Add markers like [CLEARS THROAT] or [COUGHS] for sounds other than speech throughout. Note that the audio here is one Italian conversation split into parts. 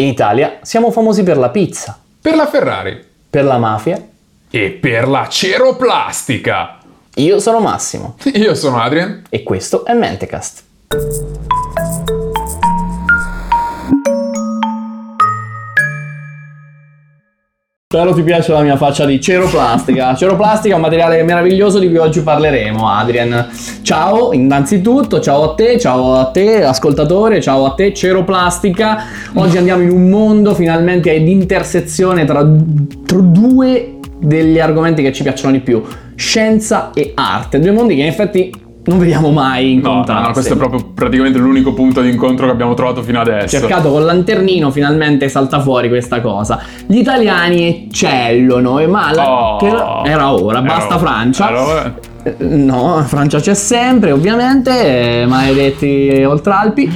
In Italia siamo famosi per la pizza, Per la Ferrari per la mafia. e per la ceroplastica. Io sono Massimo Io sono Adrian. e questo è Mentecast. Spero ti piace la mia faccia di ceroplastica. [LAUGHS] Ceroplastica è un materiale meraviglioso di cui oggi parleremo, Adrian. Ciao, innanzitutto, ciao a te, ciao a te, ascoltatore, ciao a te, ceroplastica. Oggi andiamo in un mondo finalmente ad intersezione tra, tra due degli argomenti che ci piacciono di più, scienza e arte. Due mondi che in effetti non vediamo mai No, no, incontrarsi. no, questo è proprio praticamente l'unico punto di incontro che abbiamo trovato fino adesso. cercato col lanternino finalmente salta fuori questa cosa gli italiani eccellono e ma la- Oh. era ora basta Era- Francia era ora. Eh, no Francia c'è sempre ovviamente eh, maledetti Oltralpi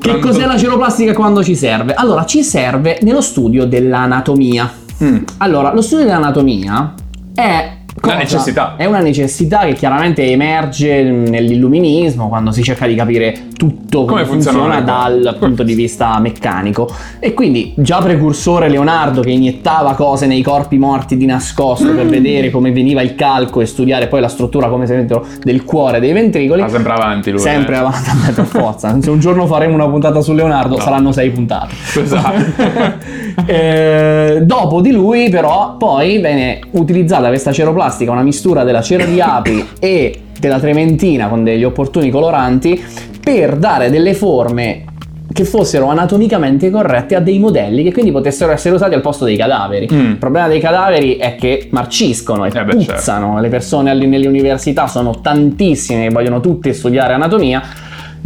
che Quando- cos'è la ceroplastica quando ci serve? Allora, ci serve nello studio dell'anatomia. Mm. Allora, lo studio dell'anatomia è cosa? necessità. È una necessità che chiaramente emerge nell'illuminismo quando si cerca di capire tutto come, Come funziona dal punto di vista meccanico. E quindi già precursore Leonardo che iniettava cose nei corpi morti di nascosto Mm. per vedere come veniva il calco e studiare poi la struttura come se dentro del cuore dei ventricoli. Va sempre avanti lui. Sempre eh. avanti per forza. Se un giorno faremo una puntata su Leonardo, No. saranno sei puntate. Esatto. [LAUGHS] [LAUGHS] Eh, dopo di lui, però, poi viene utilizzata questa ceroplastica, una mistura della cera di api [COUGHS] e della trementina con degli opportuni coloranti per dare delle forme che fossero anatomicamente corrette a dei modelli che quindi potessero essere usati al posto dei cadaveri. Mm. Il problema dei cadaveri è che marciscono e Eh beh, puzzano. Le persone alle- nelle università sono tantissime che vogliono tutte studiare anatomia.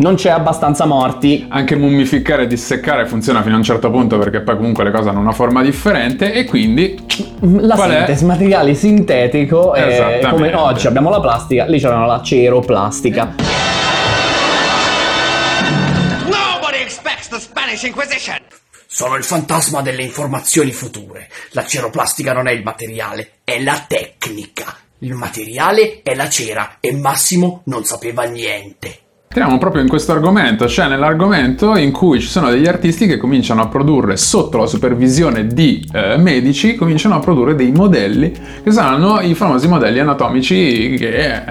Non c'è abbastanza morti. Anche mummificare e disseccare funziona fino a un certo punto perché poi comunque le cose hanno una forma differente e quindi La Qual è? sintesi, materiale sintetico, eh, Esattamente. come oggi abbiamo la plastica, lì c'erano la ceroplastica. Nobody expects the Spanish Inquisition! Sono il fantasma delle informazioni future. La ceroplastica non è il materiale, è la tecnica. Il materiale è la cera e Massimo non sapeva niente. Entriamo proprio in questo argomento, cioè nell'argomento in cui ci sono degli artisti che cominciano a produrre sotto la supervisione di eh, medici, cominciano a produrre dei modelli che saranno i famosi modelli anatomici che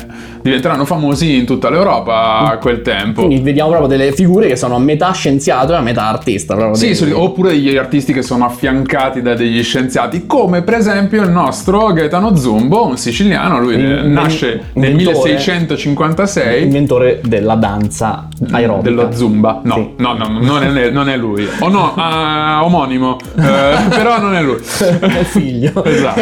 diventeranno famosi in tutta l'Europa a quel tempo. Quindi vediamo proprio delle figure che sono a metà scienziato e a metà artista. proprio Sì, dei- oppure degli artisti che sono affiancati da degli scienziati, come per esempio il nostro Gaetano Zumbo, un siciliano, lui In- eh, nasce nel inventore. 1656 inventore della danza aerobica. dello Zumba. No, Sì. no, no, non è, non è lui. O no, ah, [LAUGHS] omonimo, eh, però non è lui. [LAUGHS] È figlio. Esatto.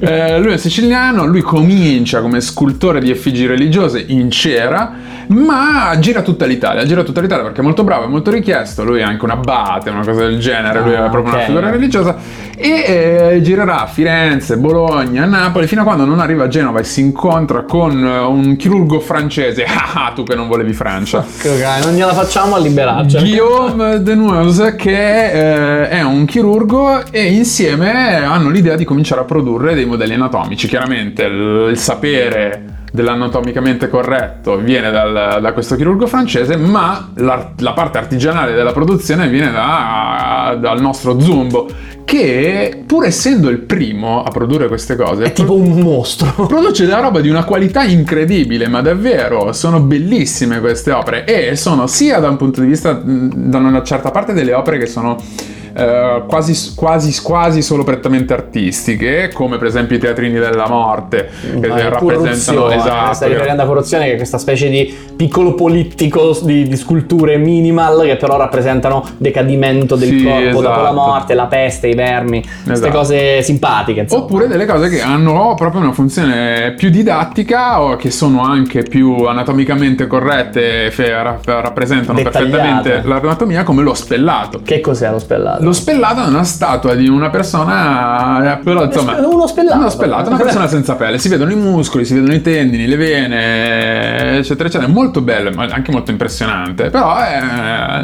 Eh, lui è siciliano, lui comincia come scultore di effigi religiose in cera, ma gira tutta l'Italia, gira tutta l'Italia perché è molto bravo, è molto richiesto, lui è anche un abate, una cosa del genere, lui è Ah, proprio ok. una figura religiosa e eh, girerà a Firenze, Bologna, Napoli, fino a quando non arriva a Genova e si incontra con eh, un chirurgo francese, [LAUGHS] ah tu che non volevi Francia. Ok, non gliela facciamo a liberarci. Guillaume Deneuve che eh, è un chirurgo e insieme hanno l'idea di cominciare a produrre dei modelli anatomici. Chiaramente il, il sapere dell'anatomicamente corretto viene dal- da questo chirurgo francese, ma la, la parte artigianale della produzione viene da- dal nostro Zumbo, che pur essendo il primo a produrre queste cose, È tipo un mostro. [LAUGHS] produce della roba di una qualità incredibile, ma davvero sono bellissime queste opere e sono sia da un punto di vista da una certa parte delle opere che sono eh, quasi, quasi, quasi solo prettamente artistiche, come per esempio i teatrini della morte, che Vai, rappresentano esatto. stai che- riferendo a corruzione che è questa specie di piccolo polittico di, di sculture minimal che però rappresentano decadimento del Sì, corpo dopo la esatto. morte, la peste, i vermi, queste Esatto. cose simpatiche. Insomma. Oppure delle cose che hanno proprio una funzione più didattica o che sono anche più anatomicamente corrette e fe- rappresentano perfettamente l'anatomia come lo spellato. Che cos'è lo spellato? Spellato? Lo spellato è una statua di una persona, eh, però insomma... Uno spellato. Uno spellato, una persona senza pelle. Si vedono i muscoli, si vedono i tendini, le vene, eccetera, eccetera. È molto bello, ma anche molto impressionante, però è,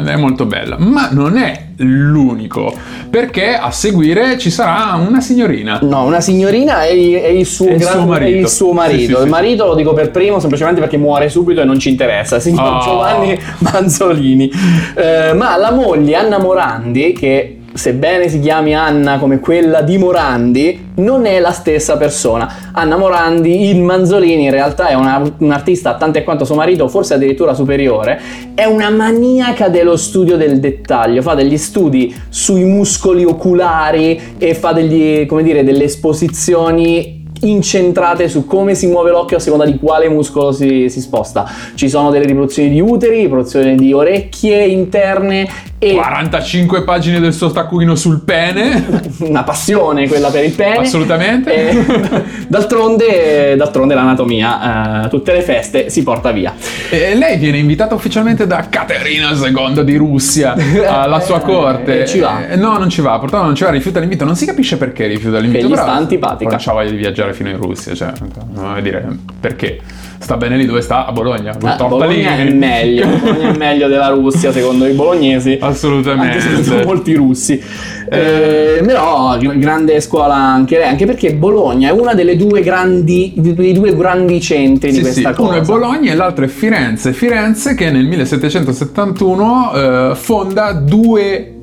è molto bella. Ma non è l'unico, perché a seguire ci sarà una signorina. No, una signorina e, e il suo, gran- suo marito. il suo marito. Sì, sì, il sì. marito lo dico per primo semplicemente perché muore subito e non ci interessa. Si chiama Oh. Giovanni Manzolini. Eh, ma la moglie Anna Morandi, che sebbene si chiami Anna come quella di Morandi, non è la stessa persona. Anna Morandi, il Manzolini, in realtà è una- un'artista tanto e quanto suo marito, forse addirittura superiore. È una maniaca dello studio del dettaglio. Fa degli studi sui muscoli oculari e fa degli, dire, delle esposizioni incentrate su come si muove l'occhio a seconda di quale muscolo si, si sposta. Ci sono delle riproduzioni di uteri, riproduzioni di orecchie interne e 45 pagine del suo taccuino sul pene. [LAUGHS] una passione quella per il pene. Assolutamente. E [LAUGHS] d'altronde, d'altronde l'anatomia, eh, tutte le feste si porta via. E lei viene invitata ufficialmente da Caterina II di Russia alla sua [LAUGHS] corte. E ci va? Eh, No, non ci va, purtroppo non ci va, rifiuta l'invito. Non si capisce perché rifiuta l'invito. Che gli però sta antipatica. Non c'ha voglia di viaggiare fino in Russia, cioè, non dire perché. Sta bene lì dove sta? A Bologna. Eh, Porta Bologna lì. è meglio, Bologna è meglio della Russia secondo i bolognesi. Assolutamente. Anche secondo molti russi. Eh, però gr- grande scuola anche lei, anche perché Bologna è una delle due grandi, dei due grandi centri di Sì, sì, questa cosa. uno è Bologna e l'altro è Firenze. Firenze che nel 1771 eh, fonda due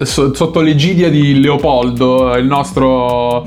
so- sotto l'egidia di Leopoldo, il nostro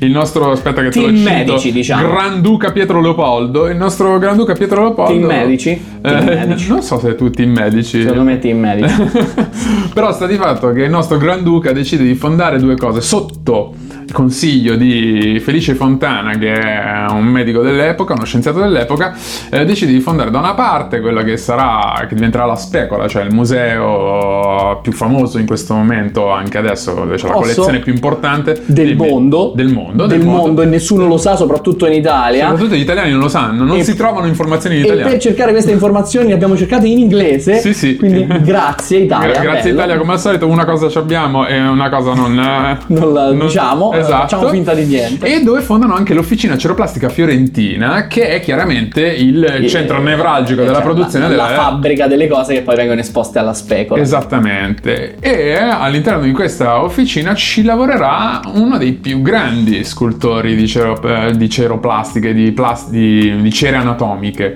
il nostro aspetta che te Team lo cito, medici, diciamo. Granduca Pietro Leopoldo, il nostro Granduca Pietro Leopoldo. Team medici? Eh, Team medici. Non so se tutti in medici. Secondo me team medici. [LAUGHS] Però sta di fatto che il nostro Granduca decide di fondare due cose sotto consiglio di Felice Fontana, che è un medico dell'epoca, uno scienziato dell'epoca, eh, decide di fondare da una parte quella che sarà, che diventerà la Specola, cioè il museo più famoso in questo momento, anche adesso, dove c'è la collezione più importante Del Dimmi. mondo. Del mondo, Del mondo e nessuno lo sa, soprattutto in Italia. Soprattutto gli italiani non lo sanno, non E- si trovano informazioni in E italiano. per cercare queste informazioni le abbiamo cercate in inglese. Sì, sì. Quindi grazie Italia. Gra- Grazie bello. Italia, come al solito, una cosa ci abbiamo e una cosa non. eh, Non la diciamo, eh, esatto. facciamo finta di niente. E dove fondano anche l'Officina Ceroplastica Fiorentina, che è chiaramente il centro nevralgico della cioè, produzione la, della la fabbrica delle cose che poi vengono esposte alla specola. Esattamente. E all'interno di questa officina ci lavorerà uno dei più grandi scultori di, cero- eh, di ceroplastiche, di, plas- di- di cere anatomiche,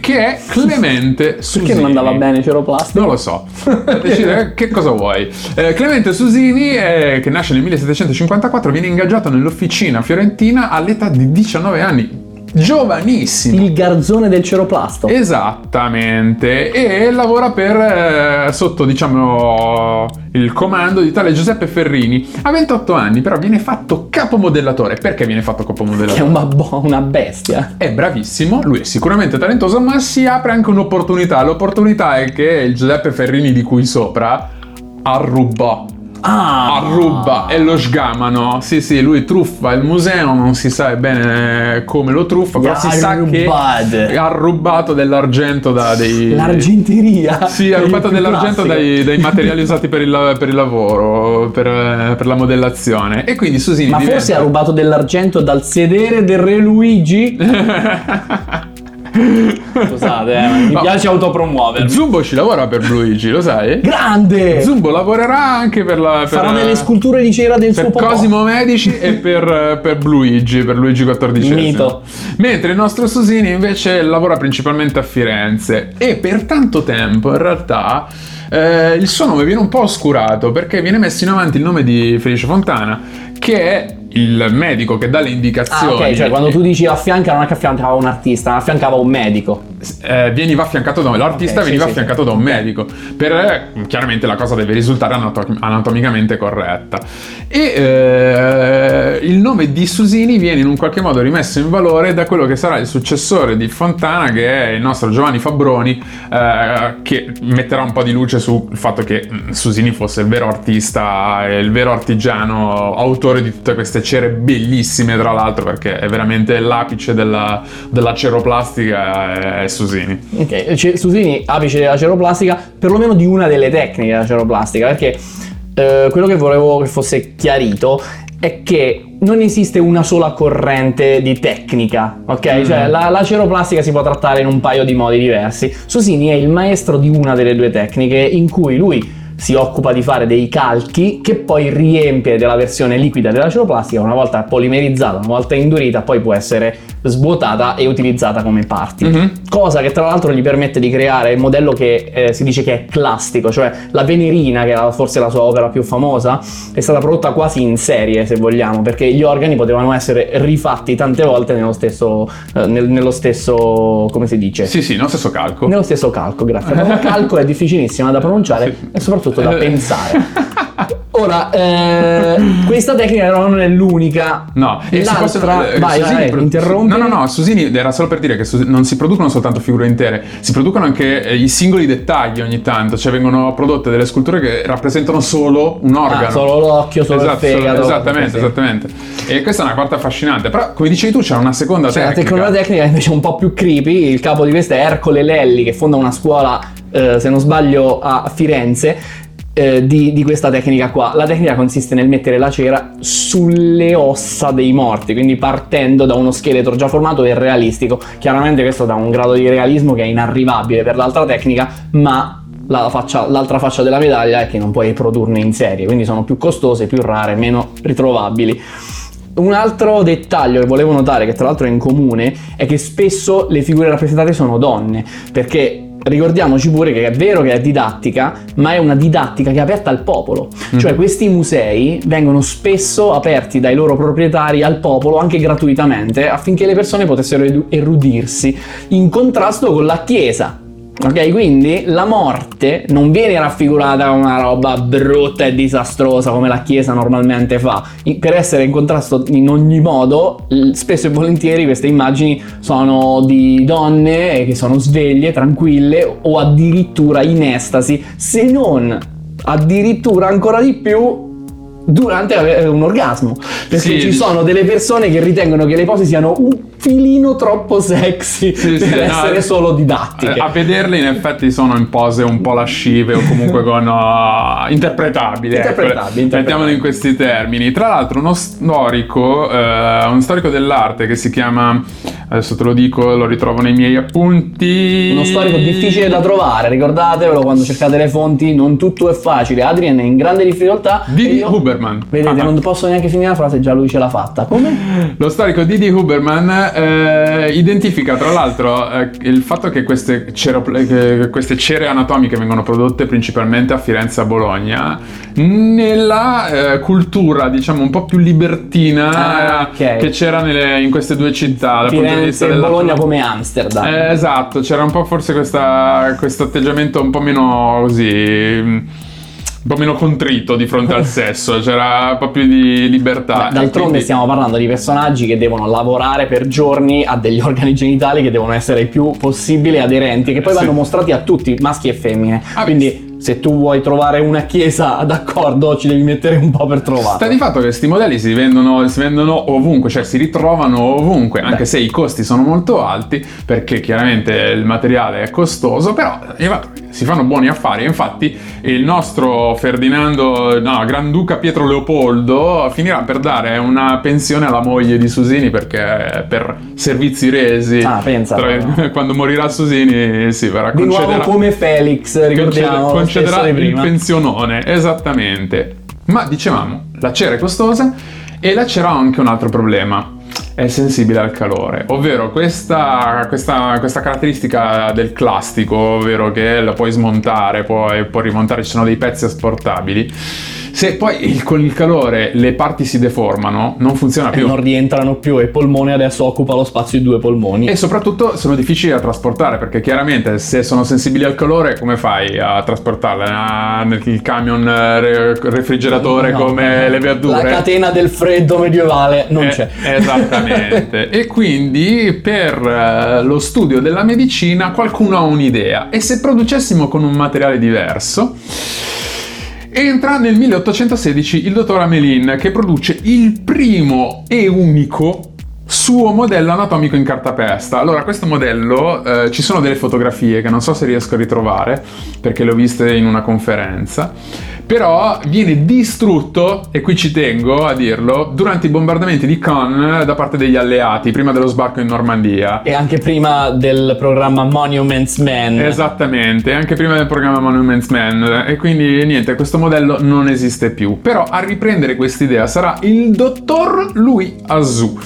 che è Clemente Susini. Perché non andava bene Ceroplastica? Non lo so. [LAUGHS] Decide che cosa vuoi. Eh, Clemente Susini, eh, che nasce nel 1754, viene ingaggiato nell'officina fiorentina all'età di 19 anni. Giovanissimo. Il garzone del ceroplasto. Esattamente, e lavora per eh, sotto diciamo il comando di tale Giuseppe Ferrini. Ha 28 anni, però viene fatto capomodellatore. Perché viene fatto Che è capomodellatore? una, bo- una bestia. È bravissimo, lui è sicuramente talentoso, ma si apre anche un'opportunità. L'opportunità è che il Giuseppe Ferrini di cui sopra arrubò. Ah, Arruba e lo sgamano. Sì, sì, lui truffa il museo, non si sa bene come lo truffa, però si sa che ha rubato dell'argento da dei... L'argenteria. Sì, ha rubato dell'argento dai, dai materiali [LAUGHS] usati per il, per il lavoro, per, per la modellazione. E quindi Susini Ma diventa- forse ha rubato dell'argento dal sedere del re Luigi? [LAUGHS] Scusate, eh, mi No. piace autopromuovermi. Zumbo ci lavora per Luigi, lo sai? Grande! Zumbo lavorerà anche per la... Per, Farà delle sculture di cera del per suo popò. Cosimo Medici e [LAUGHS] per, per Luigi, per Luigi XIV. Mito. Mentre il nostro Susini invece lavora principalmente a Firenze e per tanto tempo in realtà eh, il suo nome viene un po' oscurato perché viene messo in avanti il nome di Felice Fontana che è il medico che dà le Ah, indicazioni. ok, cioè quando tu dici affianca non è che affiancava un artista, affiancava un medico. Eh, veniva affiancato da l'artista Ok, sì, veniva sì, affiancato sì. da un medico. Per eh, chiaramente la cosa deve risultare anato- anatomicamente corretta. E eh, il nome di Susini viene in un qualche modo rimesso in valore da quello che sarà il successore di Fontana che è il nostro Giovanni Fabroni eh, che metterà un po' di luce sul fatto che mm, Susini fosse il vero artista il vero artigiano autore di tutte queste cere bellissime tra l'altro perché è veramente l'apice della, della ceroplastica è Susini Ok, C- Susini, apice della ceroplastica, perlomeno di una delle tecniche della ceroplastica, perché eh, quello che volevo che fosse chiarito è che non esiste una sola corrente di tecnica, ok? Mm. Cioè la, la ceroplastica si può trattare in un paio di modi diversi. Susini è il maestro di una delle due tecniche in cui lui si occupa di fare dei calchi che poi riempie della versione liquida della ceroplastica, una volta polimerizzata, una volta indurita, poi può essere svuotata e utilizzata come parti. Mhm. Cosa che tra l'altro gli permette di creare il modello che eh, si dice che è classico, cioè la Venerina, che era forse la sua opera più famosa, è stata prodotta quasi in serie, se vogliamo, perché gli organi potevano essere rifatti tante volte nello stesso, eh, nel- nello stesso come si dice? Sì, sì, nello stesso calco. Nello stesso calco, grazie. Parola calco è difficilissima da pronunciare Sì. e soprattutto da [LAUGHS] pensare. Ora, eh, [CLEARS THROAT] questa tecnica però non è l'unica. No, e L'altra, possono- eh, vai, Susini vai, pro- interrompi. No, no, no, Susini era solo per dire che Sus- non si producono soltanto figure intere, si producono anche eh, i singoli dettagli ogni tanto, cioè vengono prodotte delle sculture che rappresentano solo un organo. Ah, solo l'occhio, solo Esatto, il solo- fegato. esattamente, Sì. esattamente. E questa è una parte affascinante, però come dicevi tu c'è una seconda Cioè, la tecnica. tecnologia tecnica è invece un po' più creepy. Il capo di questa è Ercole Lelli, che fonda una scuola, eh, se non sbaglio, a Firenze. Eh, Di, di questa tecnica qua. La tecnica consiste nel mettere la cera sulle ossa dei morti, quindi partendo da uno scheletro già formato e realistico. Chiaramente questo dà un grado di realismo che è inarrivabile per l'altra tecnica, ma la faccia- l'altra faccia della medaglia è che non puoi produrne in serie, quindi sono più costose, più rare, meno ritrovabili. Un altro dettaglio che volevo notare, che tra l'altro è in comune, è che spesso le figure rappresentate sono donne, perché ricordiamoci pure che è vero che è didattica, ma è una didattica che è aperta al popolo. Cioè questi musei vengono spesso aperti dai loro proprietari al popolo anche gratuitamente affinché le persone potessero erudirsi in contrasto con la Chiesa. Ok, quindi la morte non viene raffigurata come una roba brutta e disastrosa come la Chiesa normalmente fa. Per essere in contrasto in ogni modo, spesso e volentieri queste immagini sono di donne che sono sveglie, tranquille o addirittura in estasi, se non addirittura ancora di più durante ave- un orgasmo. Perché Sì, ci sono delle persone che ritengono che le pose siano un filino troppo sexy Sì, per sì, no, essere eh, solo didattiche. Eh, A vederle in effetti sono in pose un po' lascive o comunque con uh, interpretabili. ecco. Interpretabili, interpretabili. Mettiamolo in questi termini. Tra l'altro uno storico, eh, un storico dell'arte che si chiama, adesso te lo dico, lo ritrovo nei miei appunti. Uno storico difficile da trovare, ricordatevelo quando cercate le fonti, non tutto è facile. Adrian è in grande difficoltà. Didi io- Huberman. Vedete, Ah, non posso neanche finire la frase, già lui ce l'ha fatta. Come? Lo storico Didi Huberman eh, identifica tra l'altro eh, il fatto che queste, ceropl- che queste cere anatomiche vengono prodotte principalmente a Firenze e a Bologna nella eh, cultura diciamo un po' più libertina Ah, ok. che c'era nelle- in queste due città dal punto di Firenze vista e Bologna come Amsterdam. Eh, esatto, c'era un po' forse questa- questo atteggiamento un po' meno così. Un po' meno contrito di fronte al sesso, c'era un po' più di libertà. D'altronde quindi- stiamo parlando di personaggi che devono lavorare per giorni a degli [LAUGHS] organi genitali che devono essere il più possibile aderenti, che poi Sì. vanno mostrati a tutti, maschi e femmine. Ah, Quindi se tu vuoi trovare una chiesa [LAUGHS] d'accordo ci devi mettere un po' per trovarla. Sta di fatto che questi modelli si vendono, si vendono ovunque, cioè si ritrovano ovunque, anche Beh. se i costi sono molto alti, perché chiaramente il materiale è costoso, però si fanno buoni affari. Infatti il nostro Ferdinando, no, Granduca Pietro Leopoldo finirà per dare una pensione alla moglie di Susini perché per servizi resi. Ah, pensa, tra- [LAUGHS] quando morirà Susini, sì, verrà Di nuovo concederà- come Felix, ricordiamo stesso concederà il pensionone, esattamente. Ma dicevamo, la cera è costosa e la cera ha anche un altro problema. È sensibile al calore, ovvero questa, questa, questa caratteristica del classico, ovvero che la puoi smontare, puoi, puoi rimontare, ci sono dei pezzi asportabili. Se poi il- con il calore le parti si deformano, non funziona E più. non rientrano più e il polmone adesso occupa lo spazio di due polmoni. E soprattutto sono difficili da trasportare perché chiaramente se sono sensibili al calore come fai a trasportarle? Ah, nel camion eh, re- refrigeratore No, come le verdure? La catena del freddo medievale non Eh, c'è. Esattamente. [LAUGHS] e quindi per eh, lo studio della medicina qualcuno ha un'idea. E se producessimo con un materiale diverso? Entra nel 1816 il dottor Amelin che produce il primo e unico suo modello anatomico in cartapesta. Allora, questo modello eh, ci sono delle fotografie che non so se riesco a ritrovare perché le ho viste in una conferenza. Però viene distrutto, e qui ci tengo a dirlo, durante i bombardamenti di Caen da parte degli alleati, prima dello sbarco in Normandia. E anche prima del programma Monuments Man. Esattamente, anche prima del programma Monuments Man. E quindi niente, questo modello non esiste più. Però a riprendere quest'idea sarà il dottor Louis Azou.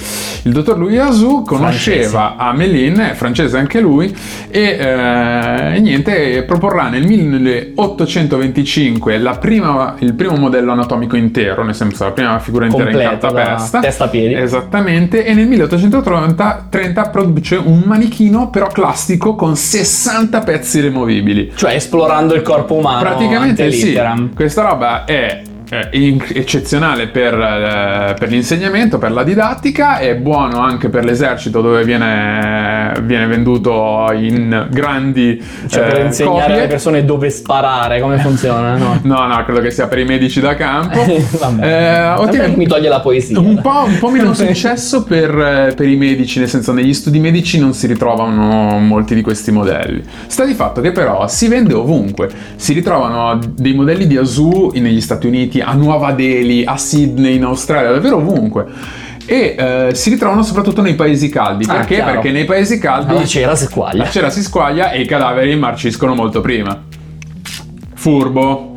Il dottor Louis Azou conosceva Amelin, è francese anche lui, e eh, niente, proporrà nel 1825 la prima, il primo modello anatomico intero, nel senso la prima figura intera Completo, in cartapesta. testa a piedi. Esattamente, e nel 1830 30 produce un manichino però classico con 60 pezzi removibili. Cioè esplorando il corpo umano. Praticamente sì, questa roba è eccezionale per, eh, per l'insegnamento, per la didattica, è buono anche per l'esercito dove viene, viene venduto in grandi Cioè per eh, insegnare copie. alle persone dove sparare, come [LAUGHS] funziona, no? No, no, credo che sia per i medici da campo. [LAUGHS] Vabbè. Eh, me ottiene- mi toglie la poesia. un po', un po' meno [LAUGHS] successo per, eh, per i medici, nel senso negli studi medici non si ritrovano molti di questi modelli. Sta di fatto che però si vende ovunque, si ritrovano dei modelli di Asu negli Stati Uniti, a Nuova Delhi, a Sydney in Australia, davvero ovunque. E eh, si ritrovano soprattutto nei paesi caldi. Ah, Perché? chiaro. Perché nei paesi caldi La cera si squaglia. la cera si squaglia e i cadaveri marciscono molto prima. Furbo.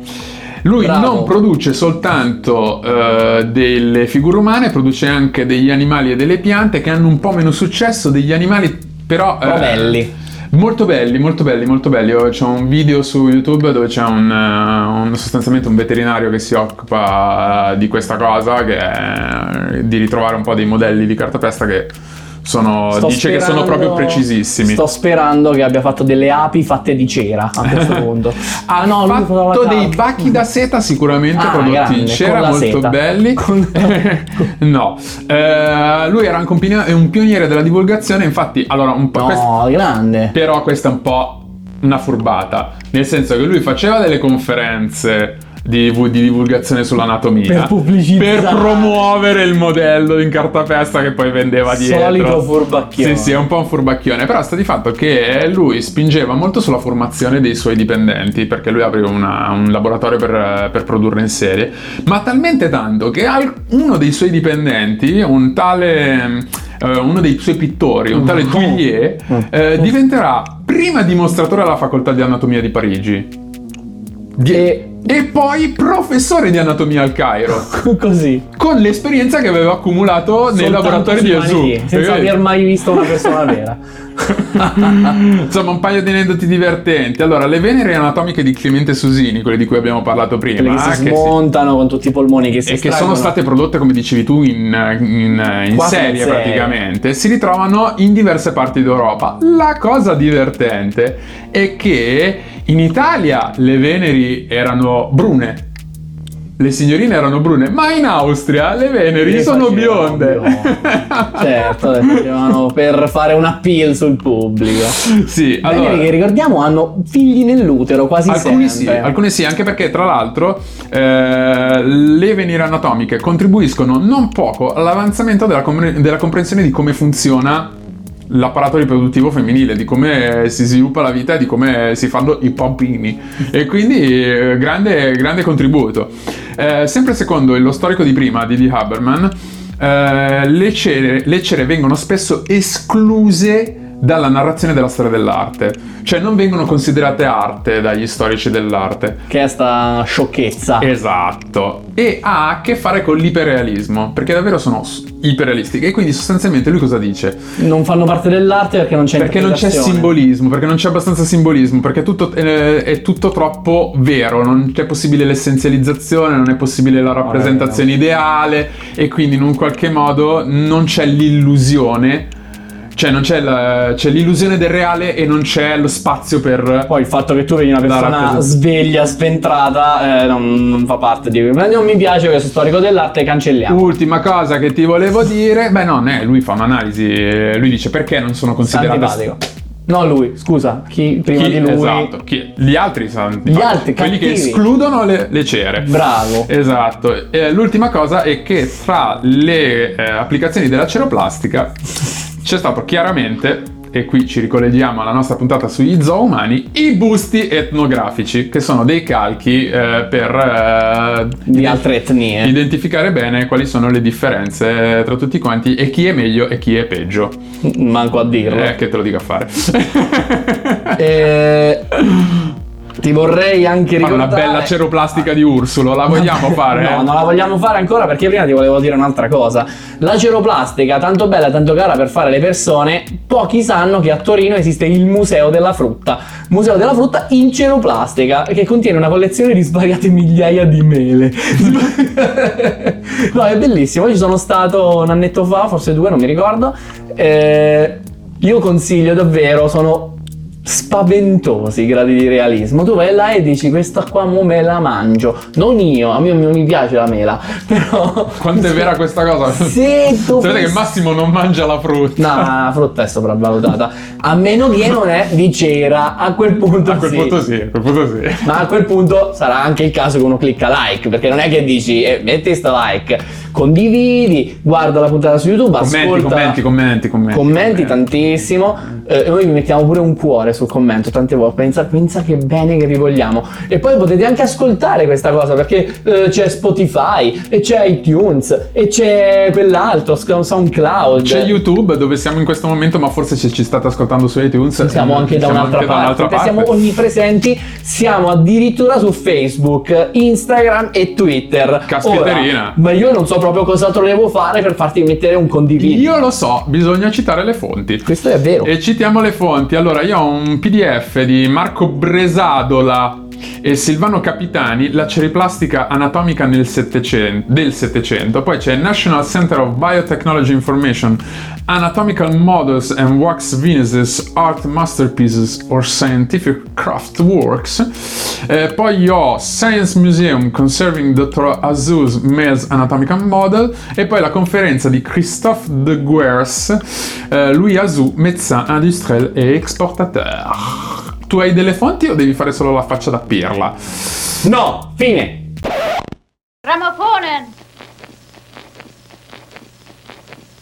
Lui Bravo. non produce soltanto eh, delle figure umane, produce anche degli animali e delle piante che hanno un po' meno successo, degli animali però... Eh, belli. Molto belli, molto belli, molto belli. C'è un video su YouTube dove c'è un, eh, un- sostanzialmente un veterinario che si occupa di questa cosa, che è di ritrovare un po' dei modelli di cartapesta che sono, Sto dice che sono sperando- proprio precisissimi. Sto sperando che abbia fatto delle api fatte di cera a questo [LAUGHS] punto. Ha Ah, no, faceva fatto dei bacchi da seta sicuramente Ah, prodotti grande, in cera molto seta. belli Con- [LAUGHS] no Eh, lui era anche un, pini- un pioniere della divulgazione infatti allora un po' quest- No, grande. però questa è un po' una furbata nel senso che lui faceva delle conferenze di, di divulgazione sull'anatomia Per pubblicizzare. per promuovere il modello in cartapesta che poi vendeva dietro. Solito furbacchione. sì sì è un po' un furbacchione. Però sta di fatto che lui spingeva molto sulla formazione dei suoi dipendenti perché lui apriva una- un laboratorio per, per produrre in serie ma talmente tanto che uno dei suoi dipendenti un tale eh, uno dei suoi pittori un tale Thuillier eh, diventerà prima dimostratore alla facoltà di anatomia di Parigi di- E- e poi professore di anatomia al Cairo [LAUGHS] Così. con l'esperienza che aveva accumulato nei Soltanto laboratori sui di Azu manichini, Senza Vedi? aver mai visto una persona [LAUGHS] vera. Insomma, un paio di aneddoti divertenti. Allora, le venere anatomiche di Clemente Susini, quelle di cui abbiamo parlato prima, Quelle che si che si- smontano con tutti i polmoni che si e che sono state prodotte, come dicevi tu, in, in- in in serie serie. praticamente, si ritrovano in diverse parti d'Europa. La cosa divertente è che in Italia le veneri erano brune. Le signorine erano brune, ma in Austria le veneri Le sono bionde. bionde. [LAUGHS] certo, le facevano per fare un appeal sul pubblico. sì, Allora, allora. che ricordiamo hanno figli nell'utero quasi Alcuni sì, sempre. alcuni sì, anche perché tra l'altro eh, le venire anatomiche contribuiscono non poco all'avanzamento della, compre- della comprensione di come funziona l'apparato riproduttivo femminile, di come si sviluppa la vita di come si fanno i pompini. E quindi eh, grande, grande contributo. Eh, sempre secondo lo storico di prima, di Lee Haberman, eh, le, cere, le cere vengono spesso escluse dalla narrazione della storia dell'arte, cioè non vengono considerate arte dagli storici dell'arte. Che è sta sciocchezza. Esatto, e ha a che fare con l'iperrealismo, perché davvero sono iperrealistiche. E quindi sostanzialmente lui cosa dice? Non fanno parte dell'arte perché non c'è Perché non c'è simbolismo, perché non c'è abbastanza simbolismo, perché tutto, eh, è tutto troppo vero, non c'è possibile l'essenzializzazione, non è possibile la rappresentazione ideale e quindi in un qualche modo non c'è l'illusione, cioè non c'è, la- c'è l'illusione del reale e non c'è lo spazio per... Poi il fatto che tu vedi una persona sveglia, sventrata, eh, non, non fa parte di... Ma non mi piace questo storico dell'arte, cancelliamo. Ultima cosa che ti volevo dire, beh no, ne, lui fa un'analisi, eh, lui dice perché non sono considerate... Antipatico. No, lui, scusa, chi prima Chi- di lui... Esatto, chi- gli altri sono antipatici. altri, quelli che cattivi. escludono le, le cere. Bravo. Esatto. E l'ultima cosa è che tra le eh, applicazioni della ceroplastica c'è stato chiaramente e qui ci ricolleghiamo alla nostra puntata sugli zoo umani, i busti etnografici, che sono dei calchi eh, per eh, Di altre etnie. identificare bene quali sono le differenze tra tutti quanti e chi è meglio e chi è peggio. Manco a dirlo. Eh, che te lo dico a fare. Eh, [LAUGHS] ti vorrei anche ricordare una bella ceroplastica di Ursulo, la vogliamo [LAUGHS] fare? No, eh? non la vogliamo fare ancora perché prima ti volevo dire un'altra cosa. La ceroplastica, tanto bella e tanto cara per fare le persone, pochi sanno che a Torino esiste il Museo della Frutta. Museo della Frutta in ceroplastica, che contiene una collezione di svariate migliaia di mele. [LAUGHS] no, è bellissimo. Io ci sono stato un annetto fa, forse due, non mi ricordo. Eh, io consiglio davvero, sono spaventosi i gradi di realismo. Tu vai là e dici questa qua mo me la mangio. Non io, a me non mi piace la mela, [LAUGHS] però Quanto è vera questa cosa? [LAUGHS] Se tu Sapete che Massimo non mangia la frutta. No, la frutta è sopravvalutata. A meno che non è di cera, a quel punto A quel sì. punto sì, a quel punto sì. Ma a quel punto sarà anche il caso che uno clicca like, perché non è che dici eh, metti sta like, condividi, guarda la puntata su YouTube, Commenti, ascolta commenti, commenti, commenti. commenti tantissimo eh, e noi vi mettiamo pure un cuore sul commento tante volte pensa, pensa che bene che vi vogliamo e poi potete anche ascoltare questa cosa perché eh, c'è Spotify e c'è iTunes e c'è quell'altro SoundCloud C'è YouTube dove siamo in questo momento, ma forse se ci state ascoltando su iTunes siamo eh, anche da siamo un'altra anche parte, un'altra perché siamo onnipresenti siamo addirittura su Facebook Instagram e Twitter Caspiterina. Ora, ma io non so proprio cosa devo fare per farti mettere un condivido Io lo so, bisogna citare le fonti. questo è vero E citiamo le fonti. Allora, io ho un PDF di Marco Bresadola e Silvano Capitani, la ceriplastica anatomica Settecento- del Settecento. Poi c'è National Center of Biotechnology Information, Anatomical Models and Wax Venuses, Art Masterpieces or Scientific Craft Works. Eh, poi ho Science Museum Conserving Dr. Azouz Males Anatomical Model. E poi la conferenza di Christophe de Guers, eh, Louis Azou, médecin industriel et exportateur. Tu hai delle fonti o devi fare solo la faccia da pirla? No, fine. Ramofo-